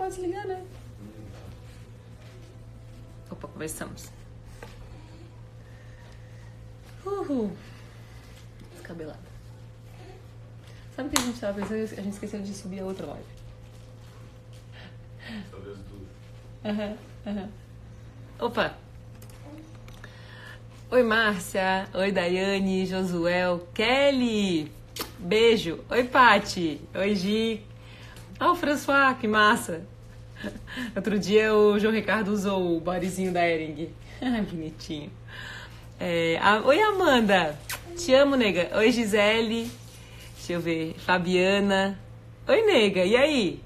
pode desligar, né? Opa, conversamos. Uhul. Descabelado. Sabe o que a gente tava pensando? A gente esqueceu de subir a outra live. Talvez duas. Aham, aham. Opa! Oi, Márcia. Oi, Daiane, Josuel, Kelly. Beijo. Oi, Pati. Oi, Gi. Ah, o François, que massa. Outro dia o João Ricardo usou o bodyzinho da Ering. Ai, bonitinho. É, a- Oi, Amanda. Te amo, nega. Oi, Gisele. Deixa eu ver. Fabiana. Oi, nega. E aí?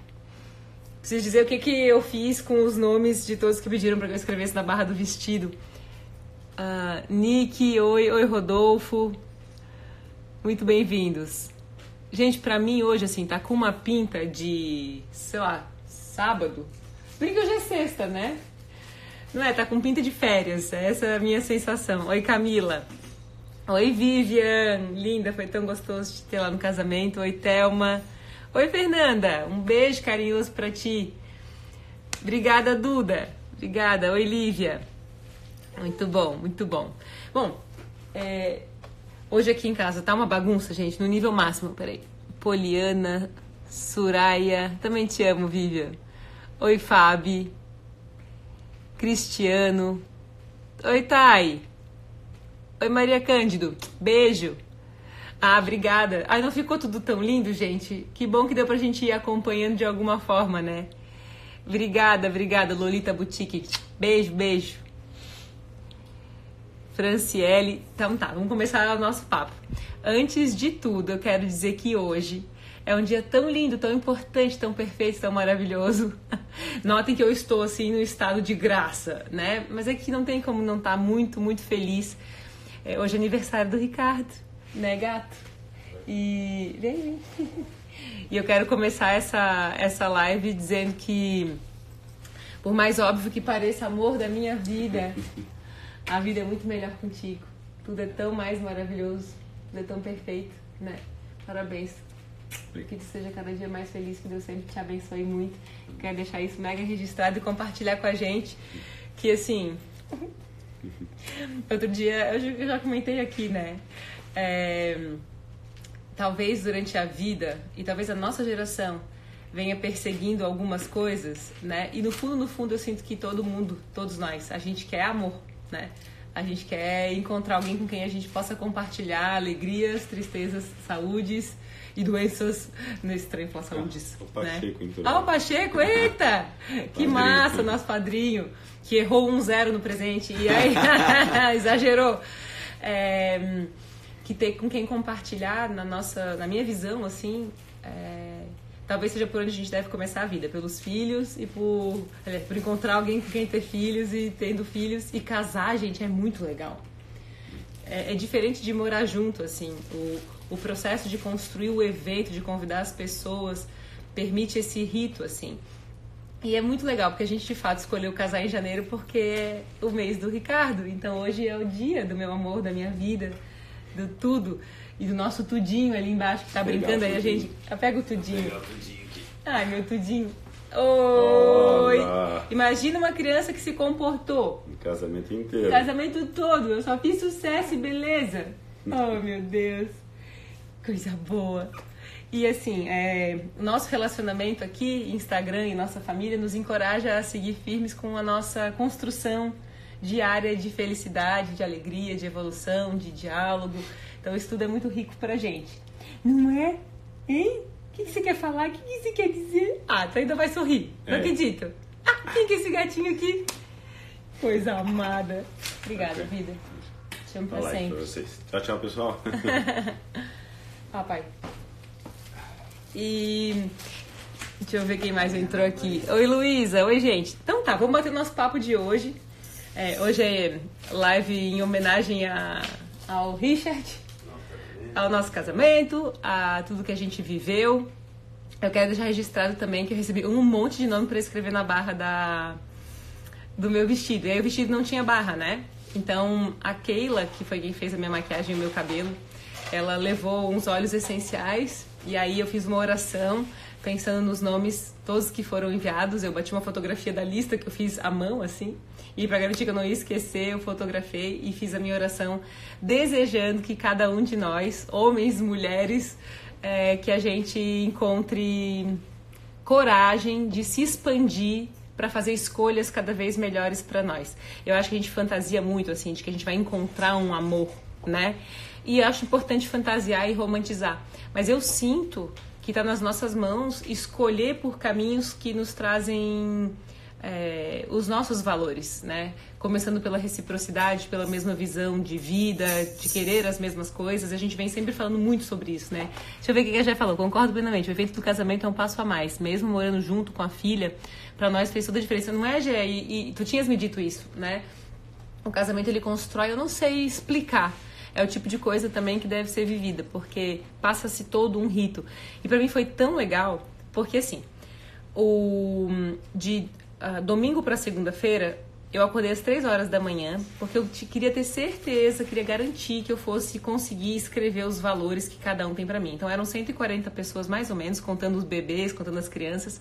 Preciso dizer o que, que eu fiz com os nomes de todos que pediram para que eu escrevesse na barra do vestido. Ah, Nick, oi, oi Rodolfo. Muito bem-vindos. Gente, pra mim hoje, assim, tá com uma pinta de, sei lá, sábado. Que hoje é sexta, né? Não é, tá com pinta de férias. Essa é a minha sensação. Oi, Camila. Oi, Vivian. Linda, foi tão gostoso te ter lá no casamento. Oi, Thelma. Oi, Fernanda. Um beijo carinhoso pra ti. Obrigada, Duda. Obrigada. Oi, Lívia. Muito bom, muito bom. Bom, é, hoje aqui em casa tá uma bagunça, gente, no nível máximo. Peraí. Poliana, Suraya. Também te amo, Vivian. Oi, Fabi. Cristiano. Oi, Thay. Oi, Maria Cândido. Beijo. Ah, obrigada. Ai, não ficou tudo tão lindo, gente? Que bom que deu pra gente ir acompanhando de alguma forma, né? Obrigada, obrigada, Lolita Boutique. Beijo, beijo. Franciele. Então tá, vamos começar o nosso papo. Antes de tudo, eu quero dizer que hoje é um dia tão lindo, tão importante, tão perfeito, tão maravilhoso. Notem que eu estou assim no estado de graça, né? Mas é que não tem como não estar muito, muito feliz. É, hoje é aniversário do Ricardo, né, gato? E vem, vem. E eu quero começar essa essa live dizendo que por mais óbvio que pareça amor da minha vida, a vida é muito melhor contigo. Tudo é tão mais maravilhoso, tudo é tão perfeito, né? Parabéns. Que tu seja cada dia mais feliz, que Deus sempre te abençoe muito. Quero deixar isso mega registrado e compartilhar com a gente que assim. Outro dia, eu já- comentei aqui, né? É, talvez durante a vida, e talvez a nossa geração venha perseguindo algumas coisas, né? E no fundo, no fundo, eu sinto que todo mundo, todos nós, a gente quer amor, né? A gente quer encontrar alguém com quem a gente possa compartilhar alegrias, tristezas, saúdes e doenças nesse trem falar saúdes. o né? Pacheco entrou. Ah, o Pacheco, eita! Que massa, nosso padrinho, que errou um zero no presente e aí exagerou. É, que ter com quem compartilhar na nossa, na minha visão, assim, é, talvez seja por onde a gente deve começar a vida, pelos filhos e por, por encontrar alguém com quem ter filhos e tendo filhos e casar, gente, é muito legal. É, é diferente de morar junto, assim. O, o processo de construir o evento, de convidar as pessoas, permite esse rito, assim. E é muito legal, porque a gente de fato escolheu casar em janeiro porque é o mês do Ricardo. Então hoje é o dia do meu amor, da minha vida, do tudo. E do nosso tudinho ali embaixo que tá Pegar brincando o aí, a tudinho. gente. Ah, Pega o tudinho. Legal, tudinho aqui. Ai, meu tudinho. Oi! Olá. Imagina uma criança que se comportou O casamento inteiro. o casamento todo, eu só fiz sucesso e beleza. Oh, meu Deus. Coisa boa. E assim, é, nosso relacionamento aqui, Instagram e nossa família, nos encoraja a seguir firmes com a nossa construção diária de felicidade, de alegria, de evolução, de diálogo. Então, isso tudo é muito rico pra gente. Não é? Hein? O que, que você quer falar? O que, que você quer dizer? Ah, tu ainda vai sorrir. Não É. acredito. Ah, quem que é esse gatinho aqui? Coisa amada. Obrigada, Ok. vida. Te amo pra like sempre. pra vocês. Tchau, tchau, pessoal. Papai. E. Deixa eu ver quem mais entrou aqui. Oi, Luísa. Oi, gente. Então tá, vamos bater o nosso papo de hoje. É, hoje é live em homenagem a, ao Richard, ao nosso casamento, a tudo que a gente viveu. Eu quero deixar registrado também que eu recebi um monte de nome para escrever na barra da, do meu vestido. E aí o vestido não tinha barra, né? Então a Keila, que foi quem fez a minha maquiagem e o meu cabelo, ela levou uns óleos essenciais e aí eu fiz uma oração pensando nos nomes, todos que foram enviados. Eu bati uma fotografia da lista que eu fiz à mão, assim. E para garantir que eu não ia esquecer, eu fotografei e fiz a minha oração desejando que cada um de nós, homens, mulheres, é, que a gente encontre coragem de se expandir para fazer escolhas cada vez melhores para nós. Eu acho que a gente fantasia muito assim, de que a gente vai encontrar um amor, né? E eu acho importante fantasiar e romantizar. Mas eu sinto que está nas nossas mãos escolher por caminhos que nos trazem é, os nossos valores, né? Começando pela reciprocidade, pela mesma visão de vida, de querer as mesmas coisas. A gente vem sempre falando muito sobre isso, né? Deixa eu ver o que a Jé falou. Concordo plenamente. O efeito do casamento é um passo a mais. Mesmo morando junto com a filha, para nós fez toda a diferença. Não é, Jé? E, e tu tinhas me dito isso, né? O casamento ele constrói, eu não sei explicar é o tipo de coisa também que deve ser vivida, porque passa-se todo um rito. E para mim foi tão legal, porque assim, o de uh, domingo para segunda-feira, eu acordei às três horas da manhã, porque eu queria ter certeza, queria garantir que eu fosse conseguir escrever os valores que cada um tem para mim. Então eram 140 pessoas mais ou menos, contando os bebês, contando as crianças,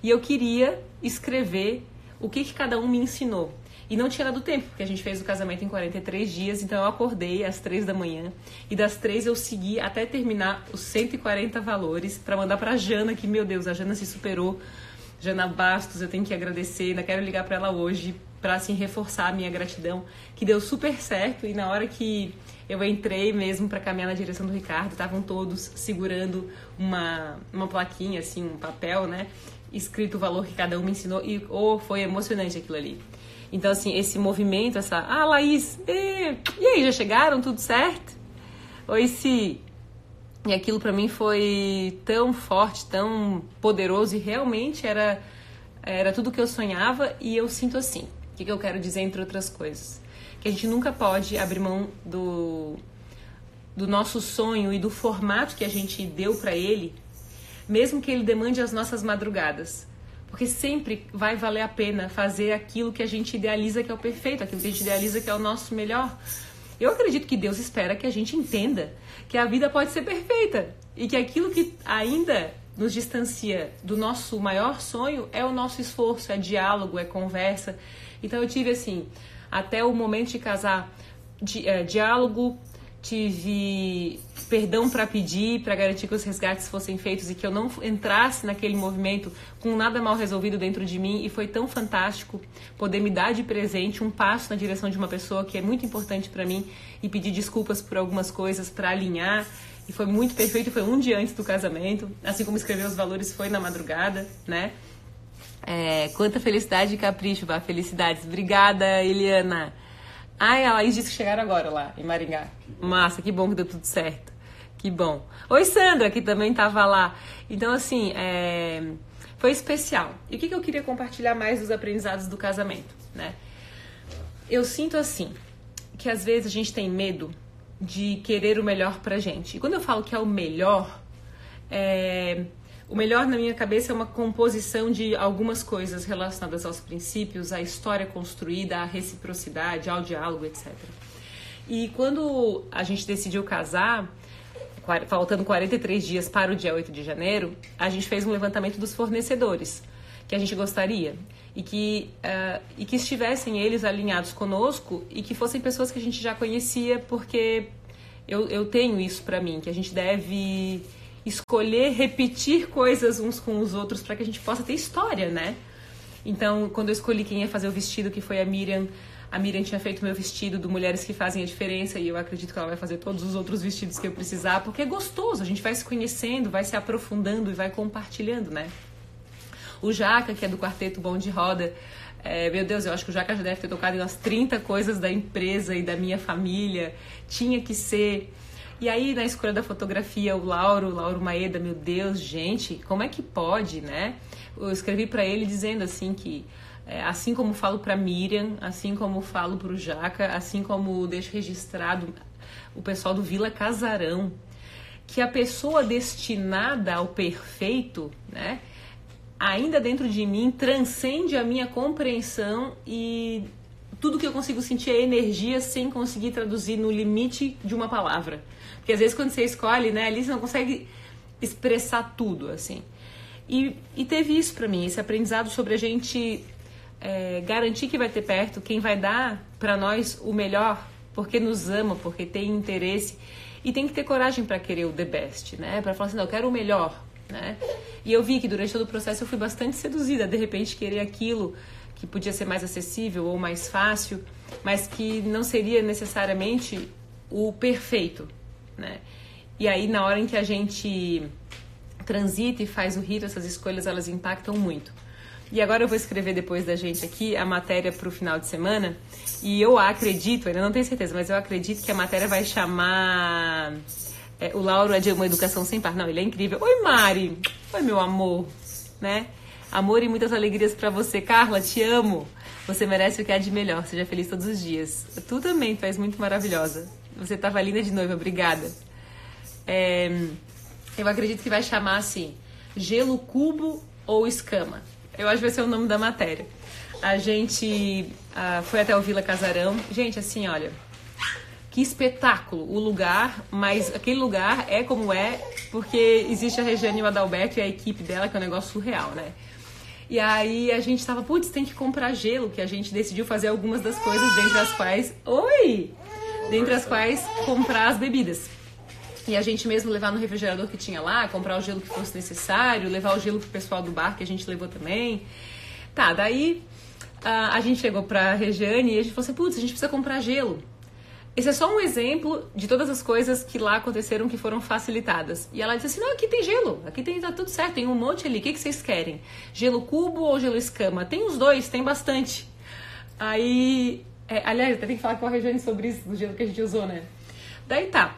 e eu queria escrever o que, que cada um me ensinou. E não tinha dado tempo, porque a gente fez o casamento em 43 dias, então eu acordei às 3 da manhã e das 3 eu segui até terminar os 140 valores para mandar para Jana, que meu Deus, a Jana se superou Jana Bastos, eu tenho que agradecer, ainda quero ligar para ela hoje para assim reforçar a minha gratidão, que deu super certo e na hora que eu entrei mesmo para caminhar na direção do Ricardo, estavam todos segurando uma, uma plaquinha assim, um papel, né, escrito o valor que cada um me ensinou e oh, foi emocionante aquilo ali. Então assim, esse movimento, essa, ah, Laís, e, e aí, já chegaram, tudo certo? Oi, Si, e aquilo para mim foi tão forte, tão poderoso e realmente era era tudo que eu sonhava e eu sinto assim. O que, que eu quero dizer entre outras coisas? Que a gente nunca pode abrir mão do do nosso sonho e do formato que a gente deu para ele, mesmo que ele demande as nossas madrugadas. Porque sempre vai valer a pena fazer aquilo que a gente idealiza que é o perfeito, aquilo que a gente idealiza que é o nosso melhor. Eu acredito que Deus espera que a gente entenda que a vida pode ser perfeita e que aquilo que ainda nos distancia do nosso maior sonho é o nosso esforço, é diálogo, é conversa. Então eu tive assim, até o momento de casar, di, é, diálogo, tive perdão para pedir, para garantir que os resgates fossem feitos e que eu não entrasse naquele movimento com nada mal resolvido dentro de mim. E foi tão fantástico poder me dar de presente um passo na direção de uma pessoa que é muito importante para mim e pedir desculpas por algumas coisas para alinhar. E foi muito perfeito, foi um dia antes do casamento, assim como escrever os valores foi na madrugada, né? É, quanta felicidade e capricho, vá, felicidades. Obrigada, Eliana. Ai, a Laís disse que chegaram agora lá, em Maringá. Massa, que bom que deu tudo certo. Que bom. Oi, Sandra, que também estava lá. Então, assim, é... foi especial. E o que, que eu queria compartilhar mais dos aprendizados do casamento, né? Eu sinto assim, que às vezes a gente tem medo de querer o melhor pra gente. E quando eu falo que é o melhor, é o melhor na minha cabeça é uma composição de algumas coisas relacionadas aos princípios, à história construída, à reciprocidade, ao diálogo, etc. E quando a gente decidiu casar, faltando 43 dias para o dia 8 de janeiro, a gente fez um levantamento dos fornecedores que a gente gostaria e que, uh, e que estivessem eles alinhados conosco e que fossem pessoas que a gente já conhecia, porque eu, eu tenho isso para mim, que a gente deve escolher repetir coisas uns com os outros para que a gente possa ter história, né? Então, quando eu escolhi quem ia fazer o vestido, que foi a Miriam, a Miriam tinha feito meu vestido do Mulheres que Fazem a Diferença e eu acredito que ela vai fazer todos os outros vestidos que eu precisar, porque é gostoso, a gente vai se conhecendo, vai se aprofundando e vai compartilhando, né? O Jaca, que é do Quarteto Bom de Roda, é, meu Deus, eu acho que o Jaca já deve ter tocado em umas 30 coisas da empresa e da minha família. Tinha que ser e aí, na escolha da fotografia, o Lauro, o Lauro Maeda, meu Deus, gente, como é que pode, né? Eu escrevi para ele dizendo assim que é, assim como falo para Miriam, assim como falo para o Jaca, assim como deixo registrado o pessoal do Vila Casarão, que a pessoa destinada ao perfeito, né, ainda dentro de mim transcende a minha compreensão e tudo que eu consigo sentir é energia sem conseguir traduzir no limite de uma palavra. Porque às vezes quando você escolhe, né, ali você não consegue expressar tudo, assim. E, e teve isso para mim, esse aprendizado sobre a gente é, garantir que vai ter perto quem vai dar para nós o melhor, porque nos ama, porque tem interesse e tem que ter coragem para querer o the best, né? Para falar assim, não, eu quero o melhor, né? E eu vi que durante todo o processo eu fui bastante seduzida, de repente querer aquilo que podia ser mais acessível ou mais fácil, mas que não seria necessariamente o perfeito, né? E aí na hora em que a gente transita e faz o rito, essas escolhas elas impactam muito. E agora eu vou escrever depois da gente aqui a matéria para o final de semana. E eu acredito, ainda não tenho certeza, mas eu acredito que a matéria vai chamar. É, o Lauro é de uma educação sem par. Não, ele é incrível. Oi, Mari! Oi, meu amor! Né? Amor e muitas alegrias para você. Carla, te amo! Você merece o que há de melhor. Seja feliz todos os dias. Tu também, tu és muito maravilhosa. Você tava linda de noiva, obrigada. É, eu acredito que vai chamar assim: gelo cubo ou escama. Eu acho que vai ser o nome da matéria. A gente uh, foi até o Vila Casarão. Gente, assim, olha, que espetáculo o lugar, mas aquele lugar é como é, porque existe a Regiane Adalberto e a equipe dela, que é um negócio surreal, né? E aí a gente tava, putz, tem que comprar gelo, que a gente decidiu fazer algumas das coisas, dentre as quais. Oi! Dentre as quais comprar as bebidas. E a gente mesmo levar no refrigerador que tinha lá, comprar o gelo que fosse necessário, levar o gelo pro pessoal do bar que a gente levou também. Tá, daí a, a gente chegou pra Regiane e a gente falou assim, putz, a gente precisa comprar gelo. Esse é só um exemplo de todas as coisas que lá aconteceram que foram facilitadas. E ela disse assim: não, aqui tem gelo, aqui tem, tá tudo certo, tem um monte ali. O que, que vocês querem? Gelo cubo ou gelo escama? Tem os dois, tem bastante. Aí. É, aliás, até tem que falar com a Regiane sobre isso, do gelo que a gente usou, né? Daí tá.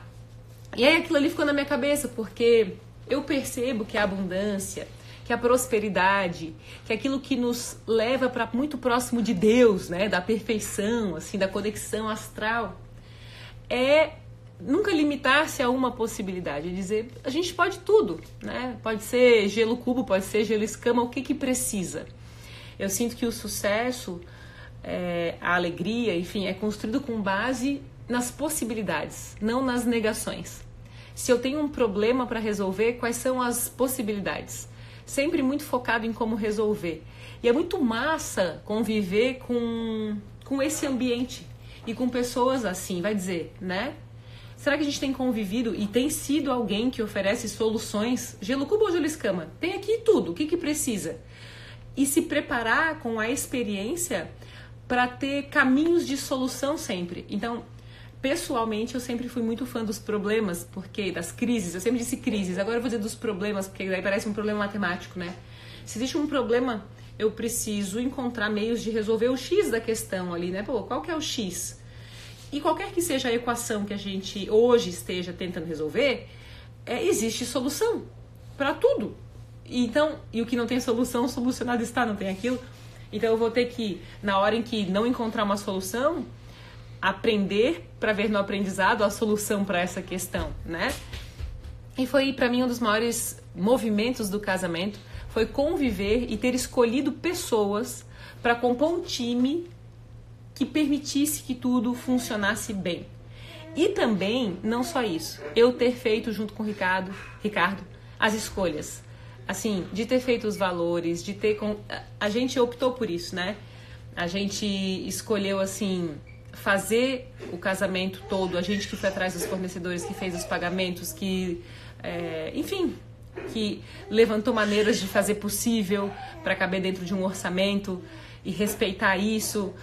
E aí aquilo ali ficou na minha cabeça, porque eu percebo que a abundância, que a prosperidade, que aquilo que nos leva para muito próximo de Deus, né, da perfeição, assim, da conexão astral, é nunca limitar-se a uma possibilidade, dizer, a gente pode tudo, né? Pode ser gelo cubo, pode ser gelo escama, o que que precisa? Eu sinto que o sucesso, é, a alegria, enfim, é construído com base nas possibilidades, não nas negações. Se eu tenho um problema para resolver, quais são as possibilidades? Sempre muito focado em como resolver. E é muito massa conviver com, com esse ambiente e com pessoas assim, vai dizer, né? Será que a gente tem convivido e tem sido alguém que oferece soluções? Gelo cubo ou gelo escama? Tem aqui tudo, o que, que precisa? E se preparar com a experiência para ter caminhos de solução sempre. Então, pessoalmente, eu sempre fui muito fã dos problemas, porque das crises, eu sempre disse crises, agora eu vou dizer dos problemas, porque daí parece um problema matemático, né? Se existe um problema, eu preciso encontrar meios de resolver o X da questão ali, né? Pô, qual que é o X? E qualquer que seja a equação que a gente hoje esteja tentando resolver, é, existe solução para tudo. Então, e o que não tem solução, solucionado está, não tem aquilo. Então eu vou ter que, na hora em que não encontrar uma solução, aprender para ver no aprendizado a solução para essa questão, né? E foi para mim um dos maiores movimentos do casamento, foi conviver e ter escolhido pessoas para compor um time que permitisse que tudo funcionasse bem. E também, não só isso, eu ter feito junto com o Ricardo, Ricardo as escolhas. Assim, de ter feito os valores, de ter. Com... A gente optou por isso, né? A gente escolheu, assim, fazer o casamento todo, a gente que foi atrás dos fornecedores, que fez os pagamentos, que, é, enfim, que levantou maneiras de fazer possível para caber dentro de um orçamento e respeitar isso.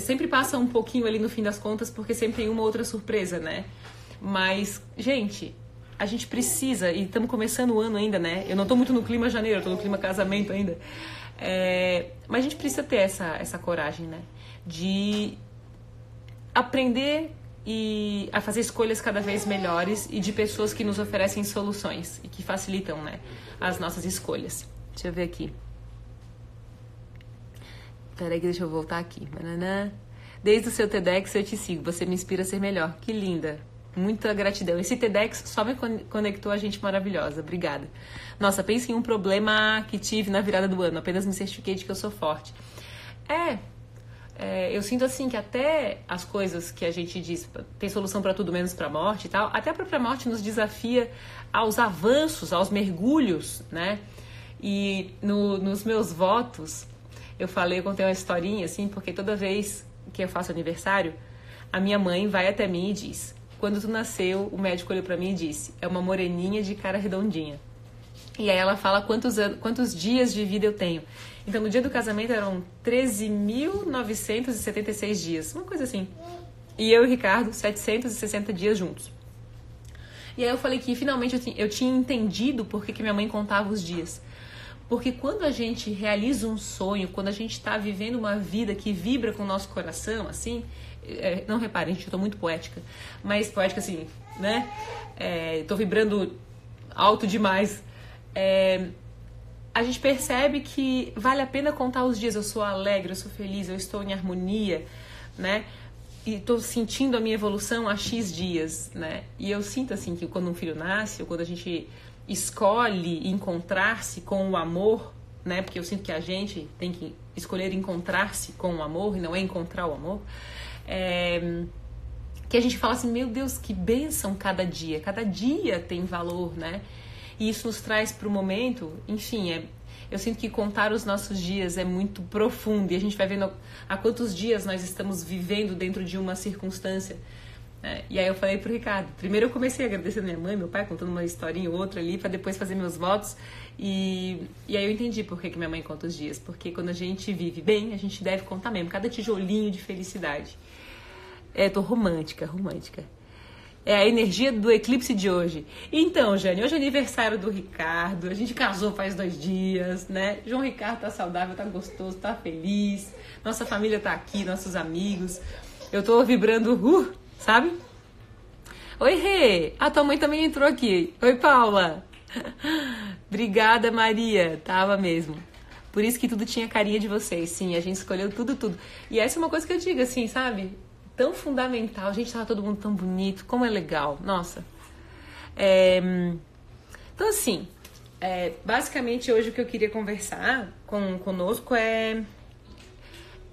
Sempre passa um pouquinho ali no fim das contas, porque sempre tem uma outra surpresa, né? Mas, gente, a gente precisa, e estamos começando o ano ainda, né? Eu não estou muito no clima janeiro, estou no clima casamento ainda. É, mas a gente precisa ter essa, essa coragem, né? De aprender e a fazer escolhas cada vez melhores e de pessoas que nos oferecem soluções e que facilitam né, as nossas escolhas. Deixa eu ver aqui. Peraí que deixa eu voltar aqui. Desde o seu TEDx eu te sigo, você me inspira a ser melhor. Que linda. Muita gratidão. Esse TEDx só me conectou a gente maravilhosa. Obrigada. Nossa, pense em um problema que tive na virada do ano. Apenas me certifiquei de que eu sou forte. É, é, eu sinto assim que até as coisas que a gente diz tem solução para tudo menos para a morte e tal, até a própria morte nos desafia aos avanços, aos mergulhos, né? E no, nos meus votos, eu falei, eu contei uma historinha assim, porque toda vez que eu faço aniversário, a minha mãe vai até mim e diz: Quando tu nasceu, o médico olhou para mim e disse: É uma moreninha de cara redondinha. E aí ela fala quantos, quantos dias de vida eu tenho. Então, no dia do casamento eram 13.976 dias, uma coisa assim. E eu e o Ricardo, 760 dias juntos. E aí eu falei que finalmente eu, tinha, entendido por que, que minha mãe contava os dias. Porque quando a gente realiza um sonho, quando a gente está vivendo uma vida que vibra com o nosso coração, assim, é, não reparem, gente, eu tô muito poética, mas poética assim, né? É, tô vibrando alto demais. É, a gente percebe que vale a pena contar os dias. Eu sou alegre, eu sou feliz, eu estou em harmonia, né? E estou sentindo a minha evolução há X dias, né? E eu sinto assim que quando um filho nasce, ou quando a gente escolhe encontrar-se com o amor, né? Porque eu sinto que a gente tem que escolher encontrar-se com o amor e não é encontrar o amor. É, que a gente fala assim, meu Deus, que bênção cada dia, cada dia tem valor, né? E isso nos traz para o momento, enfim, é, eu sinto que contar os nossos dias é muito profundo e a gente vai vendo há quantos dias nós estamos vivendo dentro de uma circunstância. Né? E aí eu falei pro Ricardo, primeiro eu comecei agradecendo minha mãe, meu pai, contando uma historinha ou outra ali, para depois fazer meus votos. E, e aí eu entendi por que, que minha mãe conta os dias. Porque quando a gente vive bem, a gente deve contar mesmo, cada tijolinho de felicidade. É, tô romântica, romântica. É a energia do eclipse de hoje. Então, Jane, hoje é aniversário do Ricardo. A gente casou faz dois dias, né? João Ricardo tá saudável, tá gostoso, tá feliz. Nossa família tá aqui, nossos amigos. Eu tô vibrando, uh, sabe? Oi, Rê! A tua mãe também entrou aqui. Oi, Paula! Obrigada, Maria. Tava mesmo. Por isso que tudo tinha carinha de vocês. Sim, a gente escolheu tudo, tudo. E essa é uma coisa que eu digo, assim, sabe? Tão fundamental. Gente, tava todo mundo tão bonito, como é legal. Nossa. É, então, assim, é, basicamente hoje o que eu queria conversar com, conosco é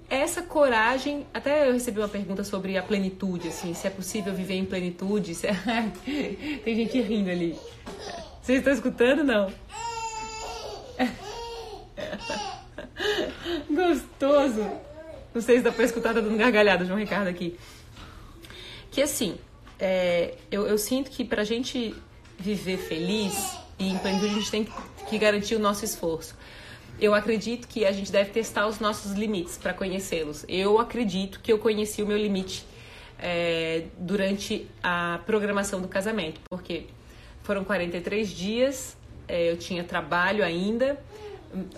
essa coragem. Até eu recebi uma pergunta sobre a plenitude, assim, se é possível viver em plenitude. É... Tem gente rindo ali. Vocês estão escutando? Não. Gostoso. Não sei se dá pra escutar, tá dando gargalhada, João Ricardo aqui. Que assim, é, eu, eu, sinto que pra gente viver feliz e em plenitude, a gente tem que garantir o nosso esforço. Eu acredito que a gente deve testar os nossos limites para conhecê-los. Eu acredito que eu conheci o meu limite é, durante a programação do casamento, porque foram 43 dias, é, eu tinha trabalho ainda,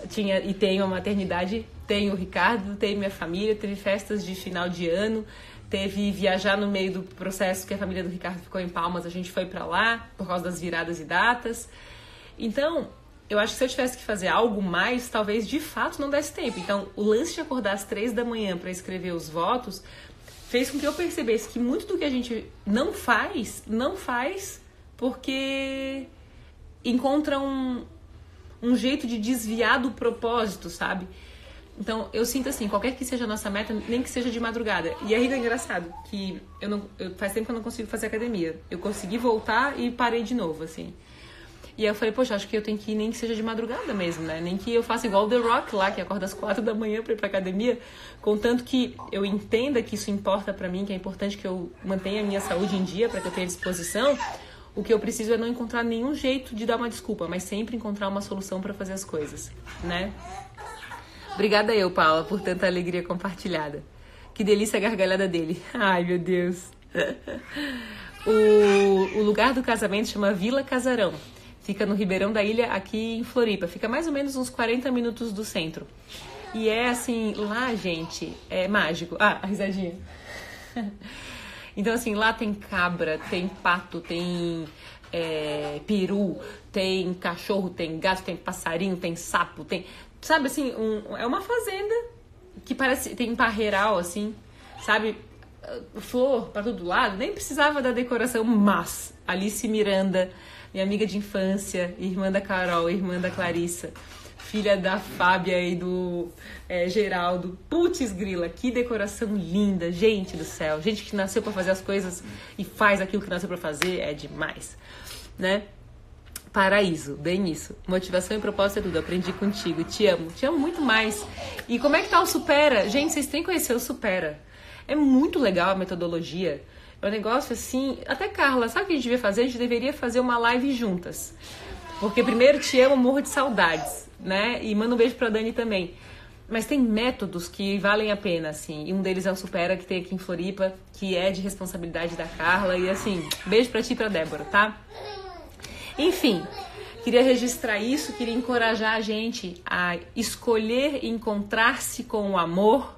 tinha e tenho a maternidade tenho o Ricardo, tenho minha família, teve festas de final de ano, teve viajar no meio do processo que a família do Ricardo ficou em Palmas, a gente foi para lá por causa das viradas e datas. Então, eu acho que se eu tivesse que fazer algo mais, talvez de fato não desse tempo. Então, o lance de acordar às três da manhã para escrever os votos fez com que eu percebesse que muito do que a gente não faz, não faz porque encontra um, um jeito de desviar do propósito, sabe? Então, eu sinto assim, qualquer que seja a nossa meta, nem que seja de madrugada. E ainda é engraçado que eu não, eu, faz tempo que eu não consigo fazer academia. Eu consegui voltar e parei de novo, assim. E aí eu falei, poxa, acho que eu tenho que ir nem que seja de madrugada mesmo, né? Nem que eu faça igual o The Rock lá, que acorda às quatro da manhã pra ir pra academia. Contanto que eu entenda que isso importa para mim, que é importante que eu mantenha a minha saúde em dia para que eu tenha disposição. O que eu preciso é não encontrar nenhum jeito de dar uma desculpa, mas sempre encontrar uma solução para fazer as coisas, né? Obrigada eu, Paula, por tanta alegria compartilhada. Que delícia a gargalhada dele. Ai, meu Deus. O, o lugar do casamento chama Vila Casarão. Fica no Ribeirão da Ilha, aqui em Floripa. Fica mais ou menos uns 40 minutos do centro. E é assim, lá, gente, é mágico. Ah, a risadinha. Então, assim, lá tem cabra, tem pato, tem é, peru, tem cachorro, tem gato, tem passarinho, tem sapo, tem sabe assim, um, é uma fazenda que parece, tem parreiral assim, sabe? Flor para todo lado, nem precisava da decoração, mas Alice Miranda, minha amiga de infância, irmã da Carol, irmã da Clarissa, filha da Fábia e do é, Geraldo. Putz, grila, que decoração linda, gente do céu. Gente que nasceu para fazer as coisas e faz aquilo que nasceu para fazer é demais, né? Paraíso, bem isso. Motivação e propósito é tudo. Aprendi contigo. Te amo. Te amo muito mais. E como é que tá o Supera? Gente, vocês têm que conhecer o Supera. É muito legal a metodologia. É um negócio assim. Até Carla, sabe o que a gente devia fazer? A gente deveria fazer uma live juntas. Porque primeiro te amo, morro de saudades, né? E manda um beijo pra Dani também. Mas tem métodos que valem a pena, assim. E um deles é o Supera, que tem aqui em Floripa, que é de responsabilidade da Carla. E assim, beijo pra ti e pra Débora, tá? Enfim, queria registrar isso, queria encorajar a gente a escolher encontrar-se com o amor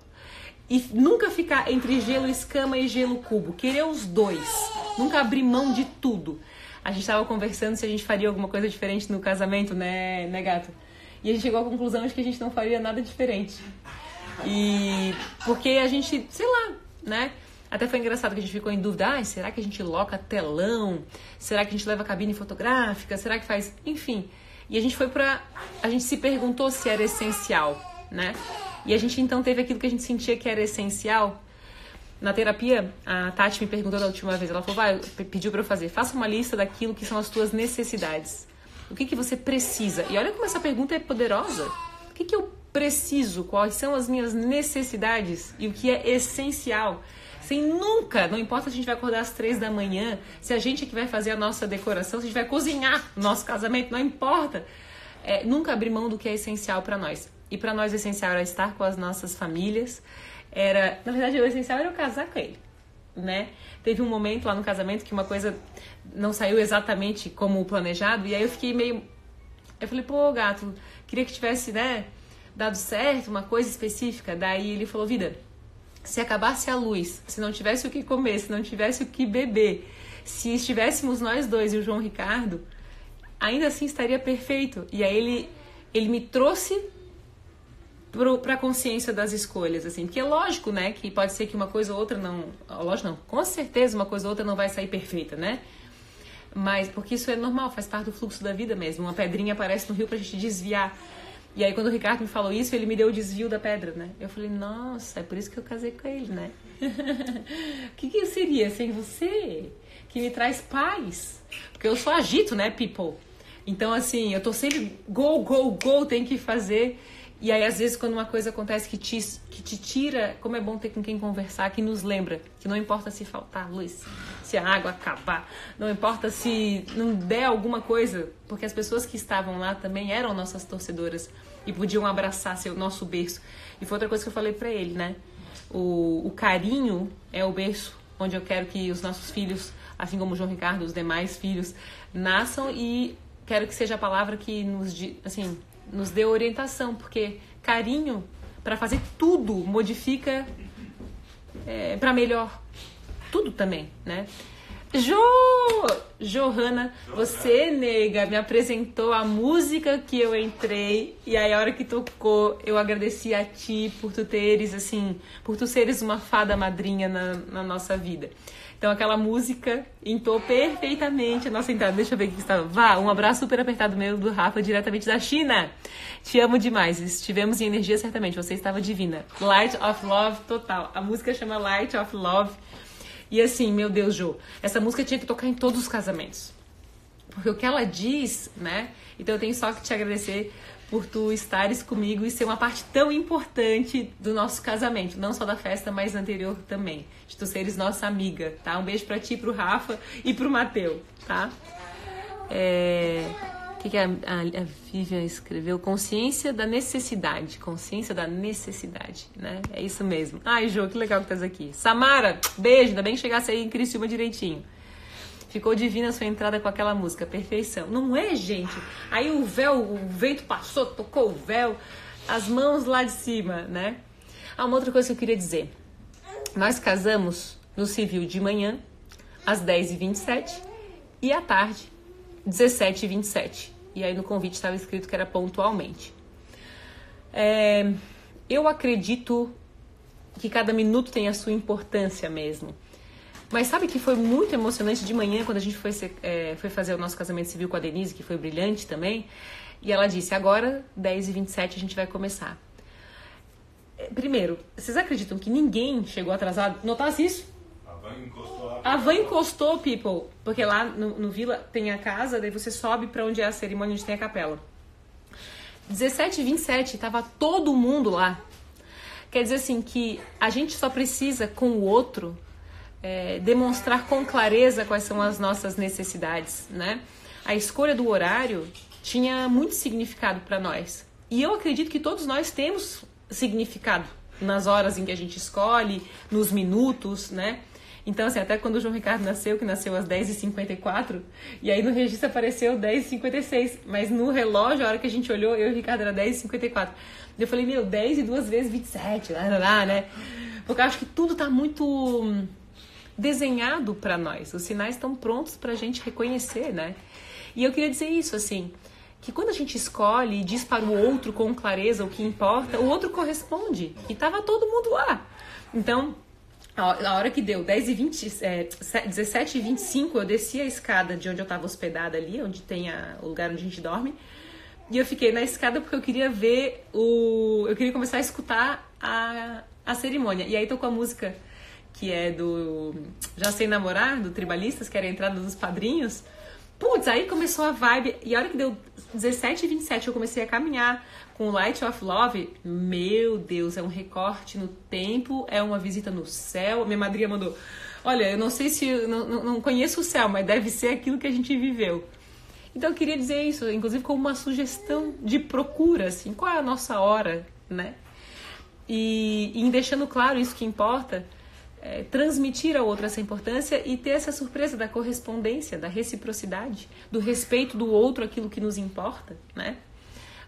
e nunca ficar entre gelo escama e gelo cubo. Querer os dois. Nunca abrir mão de tudo. A gente estava conversando se a gente faria alguma coisa diferente no casamento, né, né, gato? E a gente chegou à conclusão de que a gente não faria nada diferente. E porque a gente, sei lá, né? Até foi engraçado que a gente ficou em dúvida, ah, será que a gente loca telão? Será que a gente leva cabine fotográfica? Será que faz, enfim. E a gente foi pra a gente se perguntou se era essencial, né? E a gente então teve aquilo que a gente sentia que era essencial. Na terapia, a Tati me perguntou da última vez, ela falou, vai, pediu para eu fazer, faça uma lista daquilo que são as tuas necessidades. O que que você precisa? E olha como essa pergunta é poderosa. O que que eu preciso? Quais são as minhas necessidades? E o que é essencial? Sem nunca, não importa se a gente vai acordar às três da manhã, se a gente é que vai fazer a nossa decoração, se a gente vai cozinhar o nosso casamento, não importa. É, nunca abrir mão do que é essencial para nós. E para nós o essencial era estar com as nossas famílias. Era, na verdade, o essencial era eu casar com ele, né? Teve um momento lá no casamento que uma coisa não saiu exatamente como planejado e aí eu fiquei meio eu falei, pô, gato, queria que tivesse, né, dado certo, uma coisa específica. Daí ele falou, vida, se acabasse a luz, se não tivesse o que comer, se não tivesse o que beber, se estivéssemos nós dois e o João Ricardo, ainda assim estaria perfeito. E aí ele, ele me trouxe para a consciência das escolhas, assim, porque é lógico, né, que pode ser que uma coisa ou outra não, lógico não, com certeza uma coisa ou outra não vai sair perfeita, né? Mas porque isso é normal, faz parte do fluxo da vida mesmo. Uma pedrinha aparece no rio pra gente desviar. E aí quando o Ricardo me falou isso, ele me deu o desvio da pedra, né? Eu falei, nossa, é por isso que eu casei com ele, né? O que, que eu seria sem você? Que me traz paz. Porque eu sou agito, né, people? Então, assim, eu tô sempre go, go, go, tem que fazer. E aí, às vezes, quando uma coisa acontece que te, que te tira, como é bom ter com quem conversar, que nos lembra que não importa se faltar luz, se a água acabar, não importa se não der alguma coisa, porque as pessoas que estavam lá também eram nossas torcedoras e podiam abraçar seu nosso berço. E foi outra coisa que eu falei para ele, né? O, o carinho é o berço onde eu quero que os nossos filhos, assim como o João Ricardo, os demais filhos, nasçam e quero que seja a palavra que nos, assim, nos dê orientação, porque carinho para fazer tudo modifica é, para melhor. Tudo também, né? Jo! Johanna, você, nega, me apresentou a música que eu entrei e aí a hora que tocou, eu agradeci a ti por tu teres, assim, por tu seres uma fada madrinha na, na nossa vida. Então aquela música entrou perfeitamente a nossa entrada. Deixa eu ver o que estava. Vá, um abraço super apertado meu do Rafa, diretamente da China. Te amo demais. Estivemos em energia certamente. Você estava divina. Light of Love total. A música chama Light of Love. E assim, meu Deus, Jo, essa música tinha que tocar em todos os casamentos. Porque o que ela diz, né? Então eu tenho só que te agradecer por tu estares comigo e ser uma parte tão importante do nosso casamento, não só da festa, mas anterior também. De tu seres nossa amiga, tá? Um beijo pra ti, pro Rafa e pro Mateu, tá? É... O que, que a, a, a Vivian escreveu? Consciência da necessidade. Consciência da necessidade, né? É isso mesmo. Ai, Jô, que legal que estás aqui. Samara, beijo. Ainda bem que chegasse aí em Criciúma direitinho. Ficou divina a sua entrada com aquela música, perfeição. Não é, gente? Aí o véu, o vento passou, tocou o véu, as mãos lá de cima, né? Ah, uma outra coisa que eu queria dizer. Nós casamos no civil de manhã, às 10h27, e à tarde, 17h27. E aí no convite estava escrito que era pontualmente. É, eu acredito que cada minuto tem a sua importância mesmo. Mas sabe que foi muito emocionante de manhã quando a gente foi, é, foi fazer o nosso casamento civil com a Denise, que foi brilhante também. E ela disse: agora, 10h27, a gente vai começar. É, primeiro, vocês acreditam que ninguém chegou atrasado? Notasse isso? Van encostou lá. A van encostou, people, porque lá no, no Vila tem a casa, daí você sobe pra onde é a cerimônia, onde tem a capela. 17 e 27, tava todo mundo lá. Quer dizer assim que a gente só precisa com o outro é, demonstrar com clareza quais são as nossas necessidades, né? A escolha do horário tinha muito significado para nós. E eu acredito que todos nós temos significado nas horas em que a gente escolhe, nos minutos, né? Então, assim, até quando o João Ricardo nasceu, que nasceu às 10h54, e aí no registro apareceu 10h56, mas no relógio, a hora que a gente olhou, eu e o Ricardo era 10h54. Eu falei, meu, 10 e duas vezes 27, lá, lá, lá, né? Porque eu acho que tudo tá muito hum, desenhado para nós. Os sinais estão prontos pra gente reconhecer, né? E eu queria dizer isso, assim, que quando a gente escolhe e diz para o outro com clareza o que importa, o outro corresponde. E tava todo mundo lá. Então, a hora que deu 10 e 20, é, 17 e 25, eu desci a escada de onde eu estava hospedada ali, onde tem a, o lugar onde a gente dorme. E eu fiquei na escada porque eu queria ver o. Eu queria começar a escutar a, a cerimônia. E aí tocou a música que é do Já Sei Namorar, do Tribalistas, que era a entrada dos padrinhos. Putz, aí começou a vibe. E a hora que deu 17 e 27, eu comecei a caminhar com Light of Love. Meu Deus, é um recorte no tempo, é uma visita no céu. Minha madrinha mandou. Olha, eu não sei se. Não, não conheço o céu, mas deve ser aquilo que a gente viveu. Então eu queria dizer isso, inclusive como uma sugestão de procura, assim, qual é a nossa hora, né? E, em deixando claro isso que importa, é, transmitir ao outro essa importância e ter essa surpresa da correspondência, da reciprocidade, do respeito do outro aquilo que nos importa, né?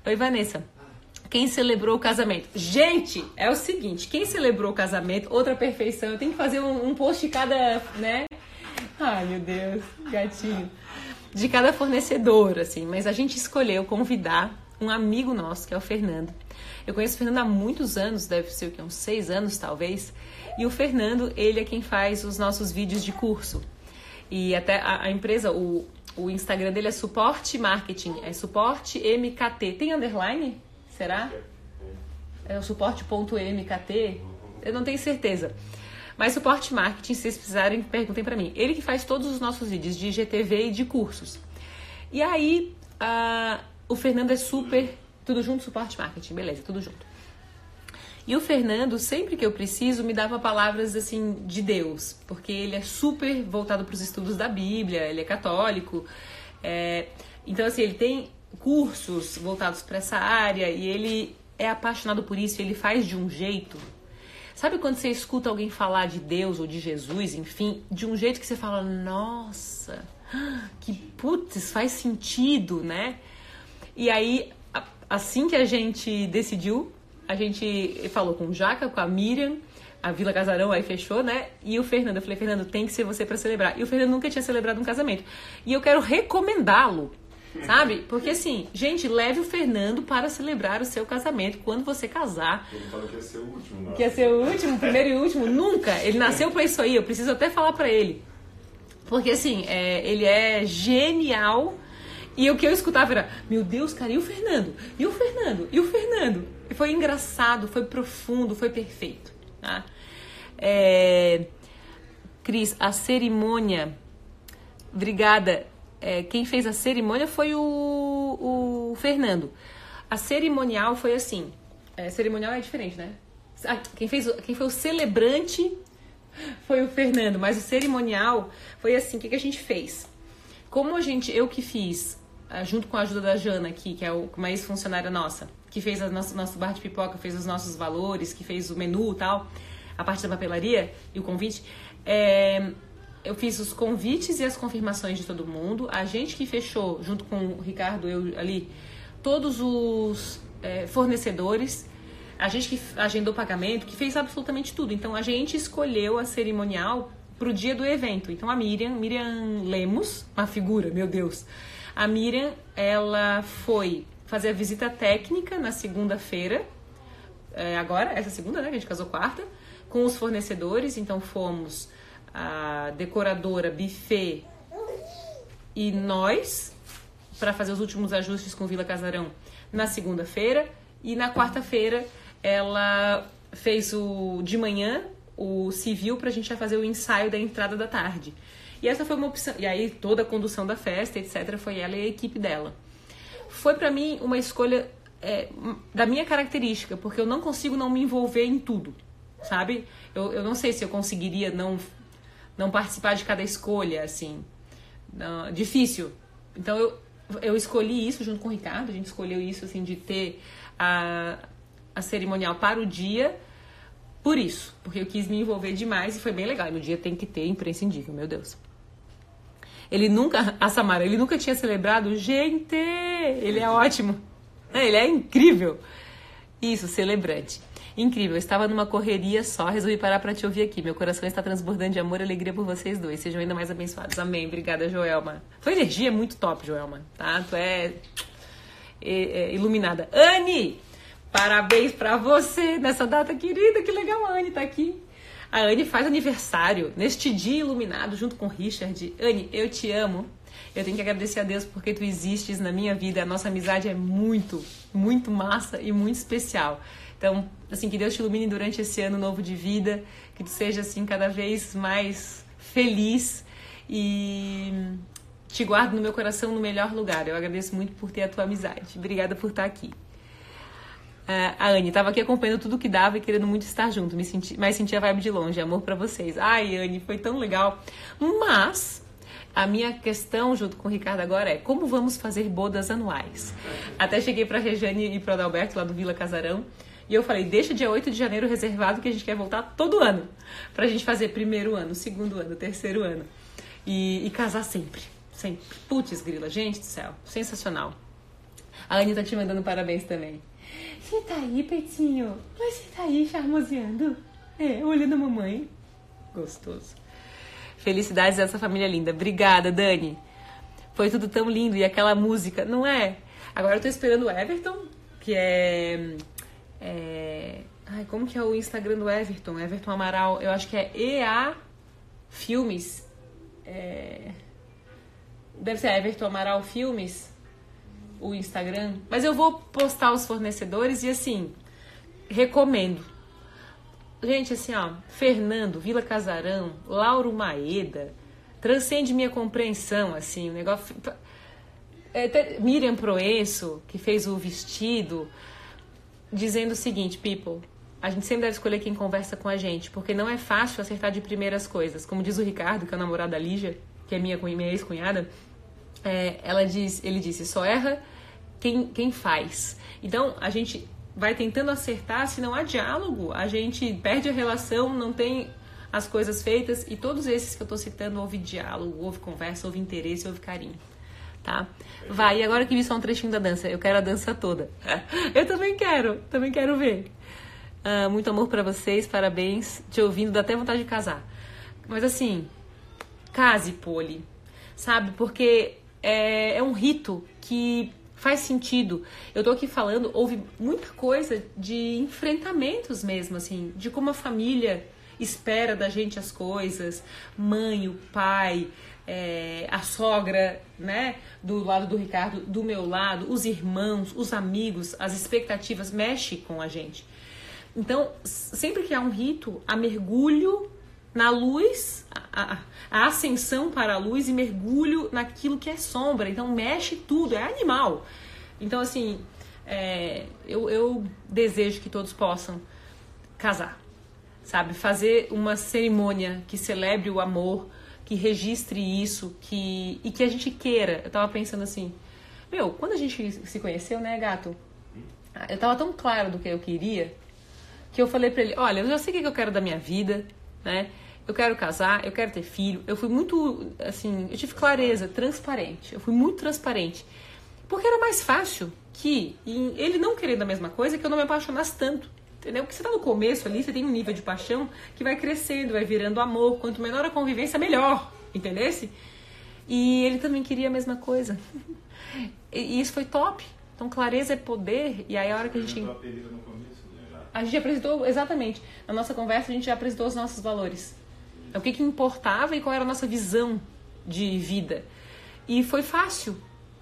Oi, Vanessa. Quem celebrou o casamento? Gente, é o seguinte, quem celebrou o casamento, outra perfeição, eu tenho que fazer um, um post de cada, né? Ai, meu Deus, gatinho. De cada fornecedor, assim, mas a gente escolheu convidar um amigo nosso, que é o Fernando. Eu conheço o Fernando há muitos anos, deve ser o que, uns seis anos talvez. E o Fernando, ele é quem faz os nossos vídeos de curso. E até a, a empresa, o, o Instagram dele é Suporte Marketing, é Suporte MKT. Tem underline? Será? É o suporte.mkt? Eu não tenho certeza. Mas suporte marketing, se vocês precisarem, perguntem para mim. Ele que faz todos os nossos vídeos de GTV e de cursos. E aí, uh, o Fernando é super. Tudo junto, suporte marketing, beleza, tudo junto. E o Fernando, sempre que eu preciso, me dava palavras assim de Deus, porque ele é super voltado para os estudos da Bíblia, ele é católico. É, então, assim, ele tem cursos voltados para essa área e ele é apaixonado por isso, ele faz de um jeito. Sabe quando você escuta alguém falar de Deus ou de Jesus, enfim, de um jeito que você fala, nossa, que putz, faz sentido, né? E aí, assim que a gente decidiu a gente falou com o Jaca, com a Miriam, a Vila Casarão aí fechou, né? E o Fernando, eu falei, Fernando, tem que ser você para celebrar. E o Fernando nunca tinha celebrado um casamento. E eu quero recomendá-lo, sabe? Porque assim, gente, leve o Fernando para celebrar o seu casamento quando você casar. Ele falou que ia ser o último, não. Que ia ser o último, primeiro e último. Nunca. Ele nasceu para isso aí. Eu preciso até falar para ele. Porque assim, é, ele é genial. E o que eu escutava era, meu Deus, cara, e o Fernando? E o Fernando? E o Fernando? Foi engraçado, foi profundo, foi perfeito. Tá? É... Cris, a cerimônia. Obrigada. É, quem fez a cerimônia foi o, o Fernando. A cerimonial foi assim. É, cerimonial é diferente, né? Ah, quem, fez, quem foi o celebrante foi o Fernando, mas o cerimonial foi assim. O que, que a gente fez? Como a gente, eu que fiz, ah, junto com a ajuda da Jana aqui, que é uma ex-funcionária nossa, que fez a nossa, nosso bar de pipoca, fez os nossos valores, que fez o menu e tal, a parte da papelaria e o convite. É, eu fiz os convites e as confirmações de todo mundo. A gente que fechou, junto com o Ricardo, eu ali, todos os é, fornecedores. A gente que agendou pagamento, que fez absolutamente tudo. Então a gente escolheu a cerimonial pro dia do evento. Então a Miriam, Miriam Lemos, uma figura, meu Deus. A Miriam, ela foi fazer a visita técnica na segunda-feira, é, agora, essa segunda, né, que a gente casou quarta, com os fornecedores. Então fomos a decoradora, buffet e nós para fazer os últimos ajustes com Vila Casarão na segunda-feira e na quarta-feira ela fez o de manhã o civil pra gente já fazer o ensaio da entrada da tarde. E essa foi uma opção. E aí toda a condução da festa, etc, foi ela e a equipe dela. Foi para mim uma escolha é, da minha característica, porque eu não consigo não me envolver em tudo, sabe? Eu, eu não sei se eu conseguiria não não participar de cada escolha, assim. Não, difícil. Então eu, eu escolhi isso junto com o Ricardo, a gente escolheu isso, assim, de ter a, a cerimonial para o dia, por isso, porque eu quis me envolver demais e foi bem legal. E no dia tem que ter imprescindível, meu Deus. Ele nunca, a Samara, ele nunca tinha celebrado. Gente, ele é ótimo. Ele é incrível. Isso, celebrante. Incrível, eu estava numa correria só, resolvi parar para te ouvir aqui. Meu coração está transbordando de amor e alegria por vocês dois. Sejam ainda mais abençoados. Amém. Obrigada, Joelma. Tua energia é muito top, Joelma, tá? Tu é, é, é iluminada. Anne, parabéns para você nessa data querida. Que legal, a Anne tá aqui. A Anne faz aniversário neste dia iluminado junto com Richard. Anne, eu te amo. Eu tenho que agradecer a Deus porque tu existes na minha vida. A nossa amizade é muito, muito massa e muito especial. Então, assim, que Deus te ilumine durante esse ano novo de vida, que tu seja assim cada vez mais feliz e te guardo no meu coração no melhor lugar. Eu agradeço muito por ter a tua amizade. Obrigada por estar aqui. Uh, a Anne estava aqui acompanhando tudo que dava e querendo muito estar junto, me senti, mas senti a vibe de longe. Amor para vocês. Ai, Anne, foi tão legal. Mas a minha questão junto com o Ricardo agora é como vamos fazer bodas anuais. Até cheguei para a Regiane e para Adalberto lá do Vila Casarão e eu falei, deixa dia 8 de janeiro reservado que a gente quer voltar todo ano. Pra gente fazer primeiro ano, segundo ano, terceiro ano. E, e casar sempre. Sempre. Putz, grila, gente do céu. Sensacional. A Anne tá te mandando parabéns também. Você tá aí, Peitinho? Você tá aí charmoseando? É, olhando a mamãe. Gostoso. Felicidades a essa família linda. Obrigada, Dani. Foi tudo tão lindo. E aquela música, não é? Agora eu tô esperando o Everton, que é é... Ai, como que é o Instagram do Everton? Everton Amaral, eu acho que é EA Filmes. É... Deve ser Everton Amaral Filmes, o Instagram. Mas eu vou postar os fornecedores e assim, recomendo. Gente, assim, ó, Fernando, Vila Casarão, Lauro Maeda, transcende minha compreensão, assim, o negócio. É, Miriam Proenço, que fez o vestido dizendo o seguinte, people, a gente sempre deve escolher quem conversa com a gente, porque não é fácil acertar de primeiras coisas. Como diz o Ricardo, que é o namorado da Lígia, que é minha, minha ex-cunhada, é, ela diz, ele disse, só erra quem, quem faz. Então, a gente vai tentando acertar, se não há diálogo, a gente perde a relação, não tem as coisas feitas, e todos esses que eu estou citando, houve diálogo, houve conversa, houve interesse, houve carinho tá? Vai, e agora que vi só um trechinho da dança, eu quero a dança toda. Eu também quero, também quero ver. Uh, muito amor para vocês, parabéns. Te ouvindo, dá até vontade de casar. Mas assim, case, Poli, sabe? Porque é, é um rito que faz sentido. Eu tô aqui falando, houve muita coisa de enfrentamentos mesmo, assim, de como a família espera da gente as coisas, mãe, o pai, é, a sogra, né, do lado do Ricardo, do meu lado, os irmãos, os amigos, as expectativas mexe com a gente. Então, sempre que há um rito, há mergulho na luz, a, a, ascensão para a luz e mergulho naquilo que é sombra. Então, mexe tudo, é animal. Então, assim, é, eu, eu desejo que todos possam casar, sabe? Fazer uma cerimônia que celebre o amor, que registre isso, que e que a gente queira. Eu tava pensando assim, meu, quando a gente se conheceu, né, gato? Eu tava tão claro do que eu queria que eu falei para ele, olha, eu já sei o que eu quero da minha vida, né? Eu quero casar, eu quero ter filho. Eu fui muito, assim, eu tive clareza, transparente. Eu fui muito transparente. Porque era mais fácil que ele não querendo a mesma coisa, que eu não me apaixonasse tanto. Entendeu? Porque você tá no começo ali, você tem um nível de paixão que vai crescendo, vai virando amor. Quanto menor a convivência, melhor. Entendesse? E ele também queria a mesma coisa. E isso foi top. Então, clareza é poder. E aí, a hora que a gente. Né, a gente apresentou, exatamente. Na nossa conversa, a gente já apresentou os nossos valores. O que, que importava e qual era a nossa visão de vida. E foi fácil.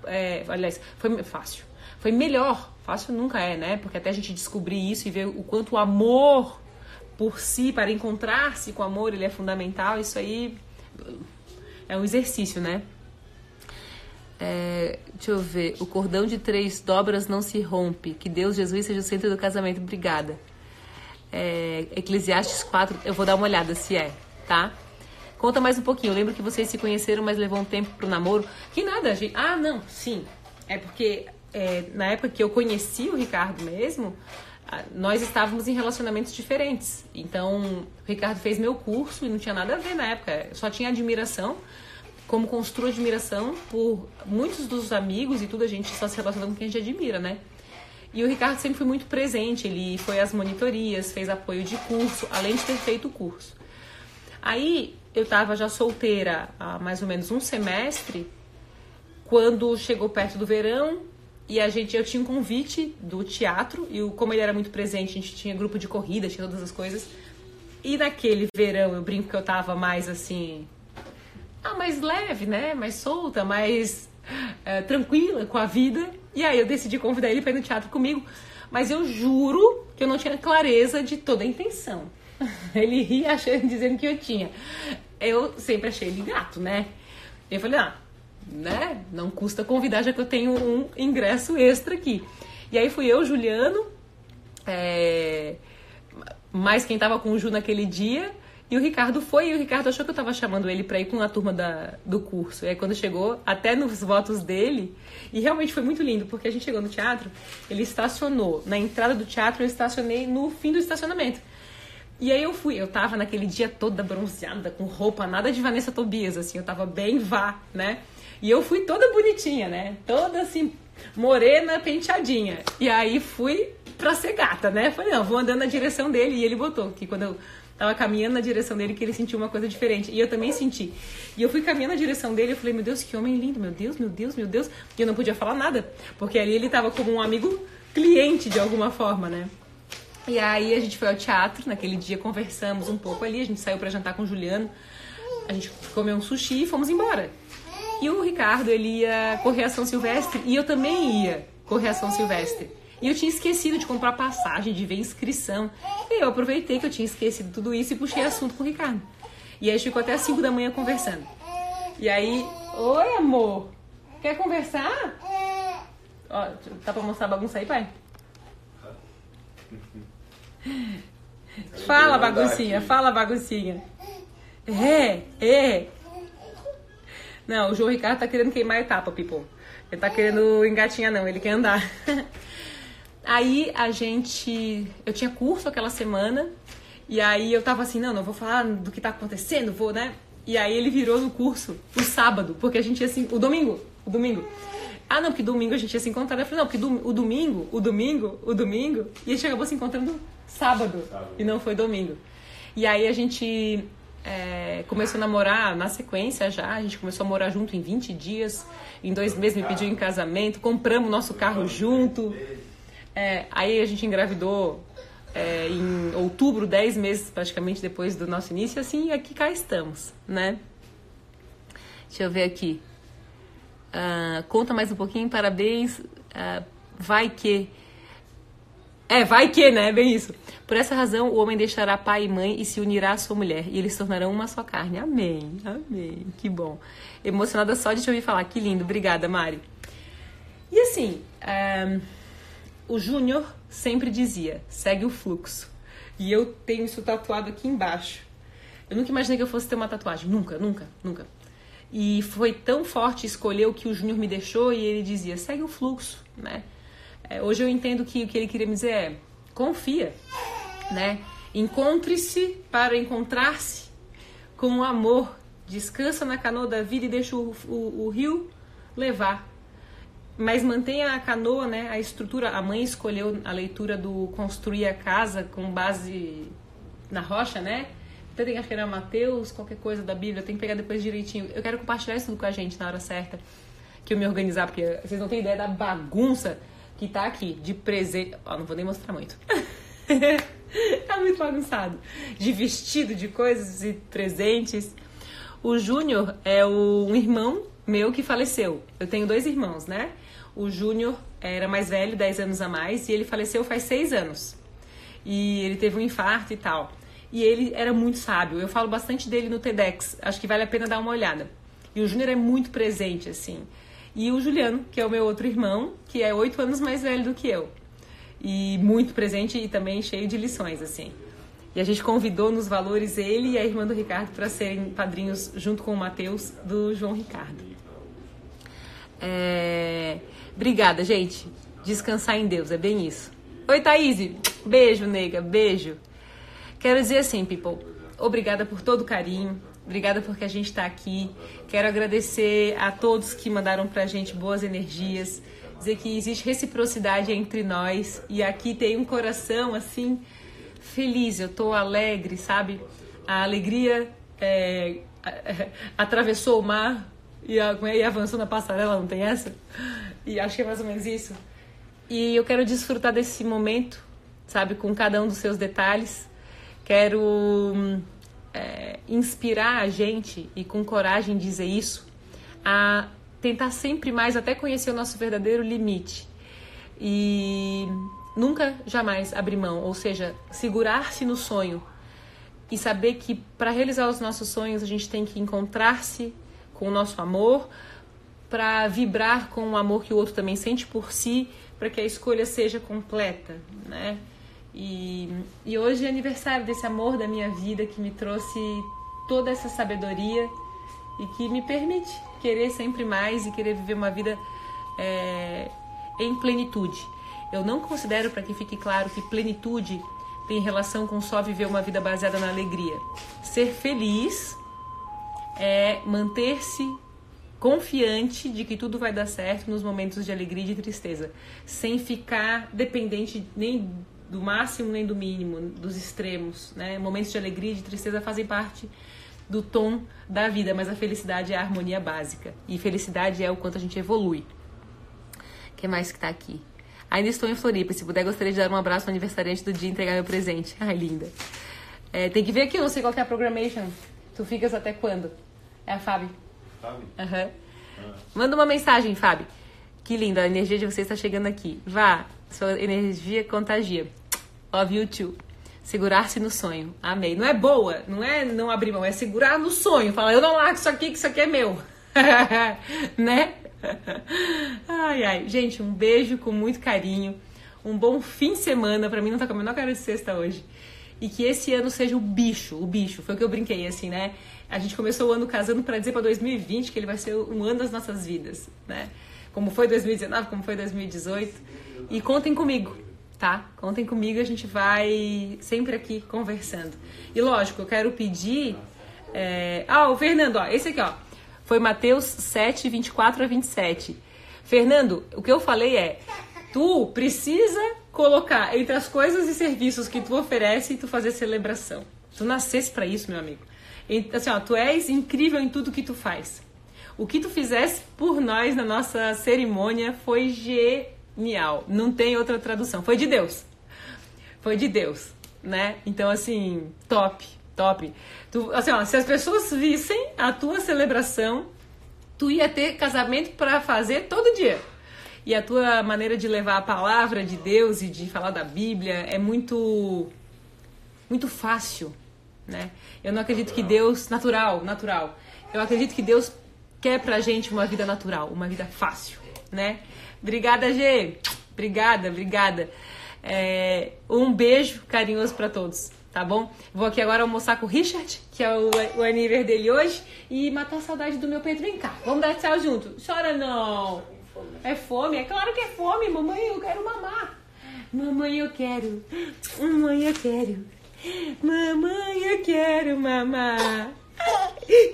É, aliás, foi fácil. Foi melhor Fácil nunca é, né? Porque até a gente descobrir isso e ver o quanto o amor por si, para encontrar-se com o amor, ele é fundamental. Isso aí é um exercício, né? É, deixa eu ver. O cordão de três dobras não se rompe. Que Deus, Jesus, seja o centro do casamento. Obrigada. É, Eclesiastes 4, eu vou dar uma olhada se é, tá? Conta mais um pouquinho. Eu lembro que vocês se conheceram, mas levou um tempo pro namoro. Que nada, gente. Ah, não, sim. É porque é, na época que eu conheci o Ricardo mesmo, nós estávamos em relacionamentos diferentes. Então, o Ricardo fez meu curso e não tinha nada a ver na época. Só tinha admiração como construo admiração por muitos dos amigos e tudo, a gente só se relaciona com quem a gente admira, né? E o Ricardo sempre foi muito presente, ele foi às monitorias, fez apoio de curso, além de ter feito o curso. Aí eu estava já solteira há mais ou menos um semestre, quando chegou perto do verão e a gente eu tinha um convite do teatro e como ele era muito presente, a gente tinha grupo de corrida, tinha todas as coisas. E naquele verão eu brinco que eu tava mais assim, ah, mais leve, né? Mais solta, mais é, tranquila com a vida. E aí eu decidi convidar ele para ir no teatro comigo. Mas eu juro que eu não tinha clareza de toda a intenção. Ele ria achando, dizendo que eu tinha. Eu sempre achei ele gato, né? Eu falei, ah, né? Não custa convidar, já que eu tenho um ingresso extra aqui. E aí fui eu, Juliano, é... mais quem tava com o Ju naquele dia. E o Ricardo foi, e o Ricardo achou que eu tava chamando ele pra ir com a turma da, do curso. E aí quando chegou, até nos votos dele, e realmente foi muito lindo, porque a gente chegou no teatro, ele estacionou. Na entrada do teatro, eu estacionei no fim do estacionamento. E aí eu fui, eu tava naquele dia toda bronzeada, com roupa nada de Vanessa Tobias, assim, eu tava bem vá, né? E eu fui toda bonitinha, né? Toda assim, morena, penteadinha. E aí fui pra ser gata, né? Falei, não, vou andando na direção dele. E ele botou que quando eu tava caminhando na direção dele que ele sentiu uma coisa diferente. E eu também senti. E eu fui caminhando na direção dele e falei, meu Deus, que homem lindo, meu Deus, meu Deus, meu Deus. E eu não podia falar nada, porque ali ele tava como um amigo cliente de alguma forma, né? E aí a gente foi ao teatro, naquele dia conversamos um pouco ali, a gente saiu para jantar com o Juliano, a gente comeu um sushi e fomos embora. E o Ricardo, ele ia correr a São Silvestre e eu também ia correr a São Silvestre. E eu tinha esquecido de comprar passagem, de ver inscrição. E eu aproveitei que eu tinha esquecido tudo isso e puxei assunto com o Ricardo. E aí a gente ficou até as 5 da manhã conversando. E aí, oi amor, quer conversar? Ó, tá pra mostrar a bagunça aí, pai? Fala, baguncinha, fala, baguncinha. É, é. Não, o João Ricardo tá querendo queimar a etapa, people. Ele tá querendo engatinhar, não, ele quer andar. Aí a gente. Eu tinha curso aquela semana. E aí eu tava assim, não, não vou falar do que tá acontecendo, vou, né? E aí ele virou no curso o sábado, porque a gente ia assim. O domingo. O domingo. Ah, não, porque domingo a gente ia se encontrar. Eu falei, não, porque do, o domingo, o domingo, o domingo. E a gente acabou se encontrando sábado. sábado. E não foi domingo. E aí a gente é, começou a namorar na sequência já. A gente começou a morar junto em 20 dias. Em dois meses me pediu em casamento. Compramos nosso carro junto. É, aí a gente engravidou é, em outubro, dez meses praticamente depois do nosso início, assim, e aqui cá estamos, né? Deixa eu ver aqui. Uh, conta mais um pouquinho, parabéns. Uh, vai que. É, vai que, né? Bem isso. Por essa razão, o homem deixará pai e mãe e se unirá à sua mulher, e eles se tornarão uma só carne. Amém, amém. Que bom. Emocionada só de te ouvir falar. Que lindo. Obrigada, Mari. E assim. Um, ah, o Júnior sempre dizia: segue o fluxo. E eu tenho isso tatuado aqui embaixo. Eu nunca imaginei que eu fosse ter uma tatuagem. Nunca, nunca, nunca. E foi tão forte escolher o que o Júnior me deixou e ele dizia: segue o fluxo, né? É, hoje eu entendo que o que ele queria me dizer é: confia, né? Encontre-se para encontrar-se com o amor. Descansa na canoa da vida e deixa o, o, o rio levar mas mantenha a canoa, né? A estrutura. A mãe escolheu a leitura do construir a casa com base na rocha, né? Então tem que era Mateus, qualquer coisa da Bíblia, tem que pegar depois direitinho. Eu quero compartilhar isso tudo com a gente na hora certa, que eu me organizar, porque vocês não têm ideia da bagunça que tá aqui de presente. Ó, não vou nem mostrar muito. tá muito bagunçado. De vestido, de coisas e presentes. O Júnior é o, um irmão meu que faleceu. Eu tenho dois irmãos, né? O Júnior era mais velho, 10 anos a mais, e ele faleceu faz 6 anos. E ele teve um infarto e tal. e ele era muito sábio. Eu falo bastante dele no TEDx, acho que vale a pena dar uma olhada. E o Júnior é muito presente, assim. E o Juliano, que é o meu outro irmão, que é oito anos mais velho do que eu. E muito presente e também cheio de lições, assim. E a gente convidou nos valores ele e a irmã do Ricardo para serem padrinhos, junto com o Matheus, do João Ricardo. É... Obrigada, gente. Descansar em Deus, é bem isso. Oi, Thaís. Beijo, nega. Beijo. Quero dizer assim, people, obrigada por todo o carinho, obrigada porque a gente está aqui. Quero agradecer a todos que mandaram pra gente boas energias, dizer que existe reciprocidade entre nós e aqui tem um coração assim feliz, eu tô alegre, sabe? A alegria é, atravessou o mar e, e avançou na passarela, não tem essa? E acho que é mais ou menos isso. E eu quero desfrutar desse momento, sabe, com cada um dos seus detalhes Quero é, inspirar a gente e com coragem dizer isso a tentar sempre mais até conhecer o nosso verdadeiro limite e nunca jamais abrir mão, ou seja, segurar-se no sonho e saber que para realizar os nossos sonhos a gente tem que encontrar-se com o nosso amor para vibrar com o amor que o outro também sente por si, para que a escolha seja completa, né? E, e hoje é aniversário desse amor da minha vida que me trouxe toda essa sabedoria e que me permite querer sempre mais e querer viver uma vida é, em plenitude. Eu não considero, para que fique claro, que plenitude tem relação com só viver uma vida baseada na alegria. Ser feliz é manter-se confiante de que tudo vai dar certo nos momentos de alegria e de tristeza, sem ficar dependente nem do máximo nem do mínimo, dos extremos, né? Momentos de alegria e de tristeza fazem parte do tom da vida, mas a felicidade é a harmonia básica. E felicidade é o quanto a gente evolui. O que mais que tá aqui? Ainda estou em Floripa. Se puder, gostaria de dar um abraço no aniversariante do dia e entregar meu presente. Ai, linda. É, tem que ver aqui, eu não sei qual é a programation. Tu ficas até quando? É a Fábio. Fábio? Aham. Uhum. Ah. Manda uma mensagem, Fábio. Que linda, a energia de você está chegando aqui. Vá, sua energia contagia. Love you too. Segurar-se no sonho. Amei. Não é boa, não é não abrir mão, é segurar no sonho. Falar, eu não largo isso aqui, que isso aqui é meu. né? ai, ai. Gente, um beijo com muito carinho. Um bom fim de semana. Pra mim não tá com a menor cara de sexta hoje. E que esse ano seja o bicho, o bicho. Foi o que eu brinquei, assim, né? A gente começou o ano casando para dizer para 2020 que ele vai ser um ano das nossas vidas, né? Como foi 2019, como foi 2018. E contem comigo tá? Contem comigo, a gente vai sempre aqui conversando. E lógico, eu quero pedir. É... Ah, o Fernando, ó, esse aqui, ó. Foi Mateus 7, 24 a 27. Fernando, o que eu falei é: tu precisa colocar entre as coisas e serviços que tu oferece tu fazer celebração. Tu nascesse para isso, meu amigo. Assim, ó, tu és incrível em tudo que tu faz. O que tu fizesse por nós na nossa cerimônia foi genial. Não tem outra tradução. Foi de Deus. Foi de Deus, né? Então, assim, top, top. Tu, assim, ó, se as pessoas vissem a tua celebração, tu ia ter casamento para fazer todo dia. E a tua maneira de levar a palavra de Deus e de falar da Bíblia é muito muito fácil, né? Eu não acredito que Deus natural, natural. Eu acredito que Deus quer pra gente uma vida natural, uma vida fácil, né? Obrigada, Gê. Obrigada, obrigada. É, um beijo carinhoso para todos, tá bom? Vou aqui agora almoçar com o Richard, que é o, o aniversário dele hoje, e matar a saudade do meu Pedro. Vem cá, vamos dar tchau junto. Chora não. É fome? É claro que é fome, mamãe, eu quero mamar. Mamãe, eu quero. Mamãe, eu quero. Mamãe, eu quero mamar.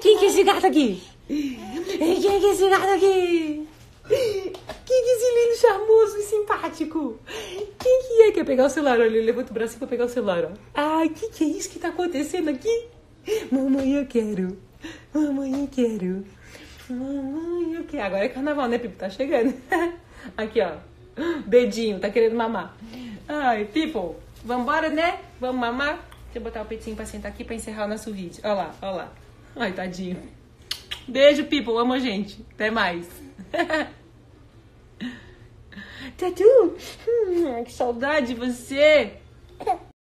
Quem que é esse gato aqui? Quem que é esse gato aqui? Que lindo, charmoso e simpático. Quem que é? Quer pegar o celular? Olha, ele levanta o bracinho pra pegar o celular, ó. Ai, que que é isso que tá acontecendo aqui? Mamãe, eu quero. Mamãe, eu quero. Mamãe, eu quero. Agora é carnaval, né, Pipo? Tá chegando. Aqui, ó. Dedinho, tá querendo mamar. Ai, Pipo, vambora, né? Vamos mamar? Deixa eu botar o peitinho pra sentar aqui pra encerrar o nosso vídeo. Olha lá, olha lá. Ai, tadinho. Beijo, People. Amo a gente. Até mais. Tatu, hum, que saudade de você.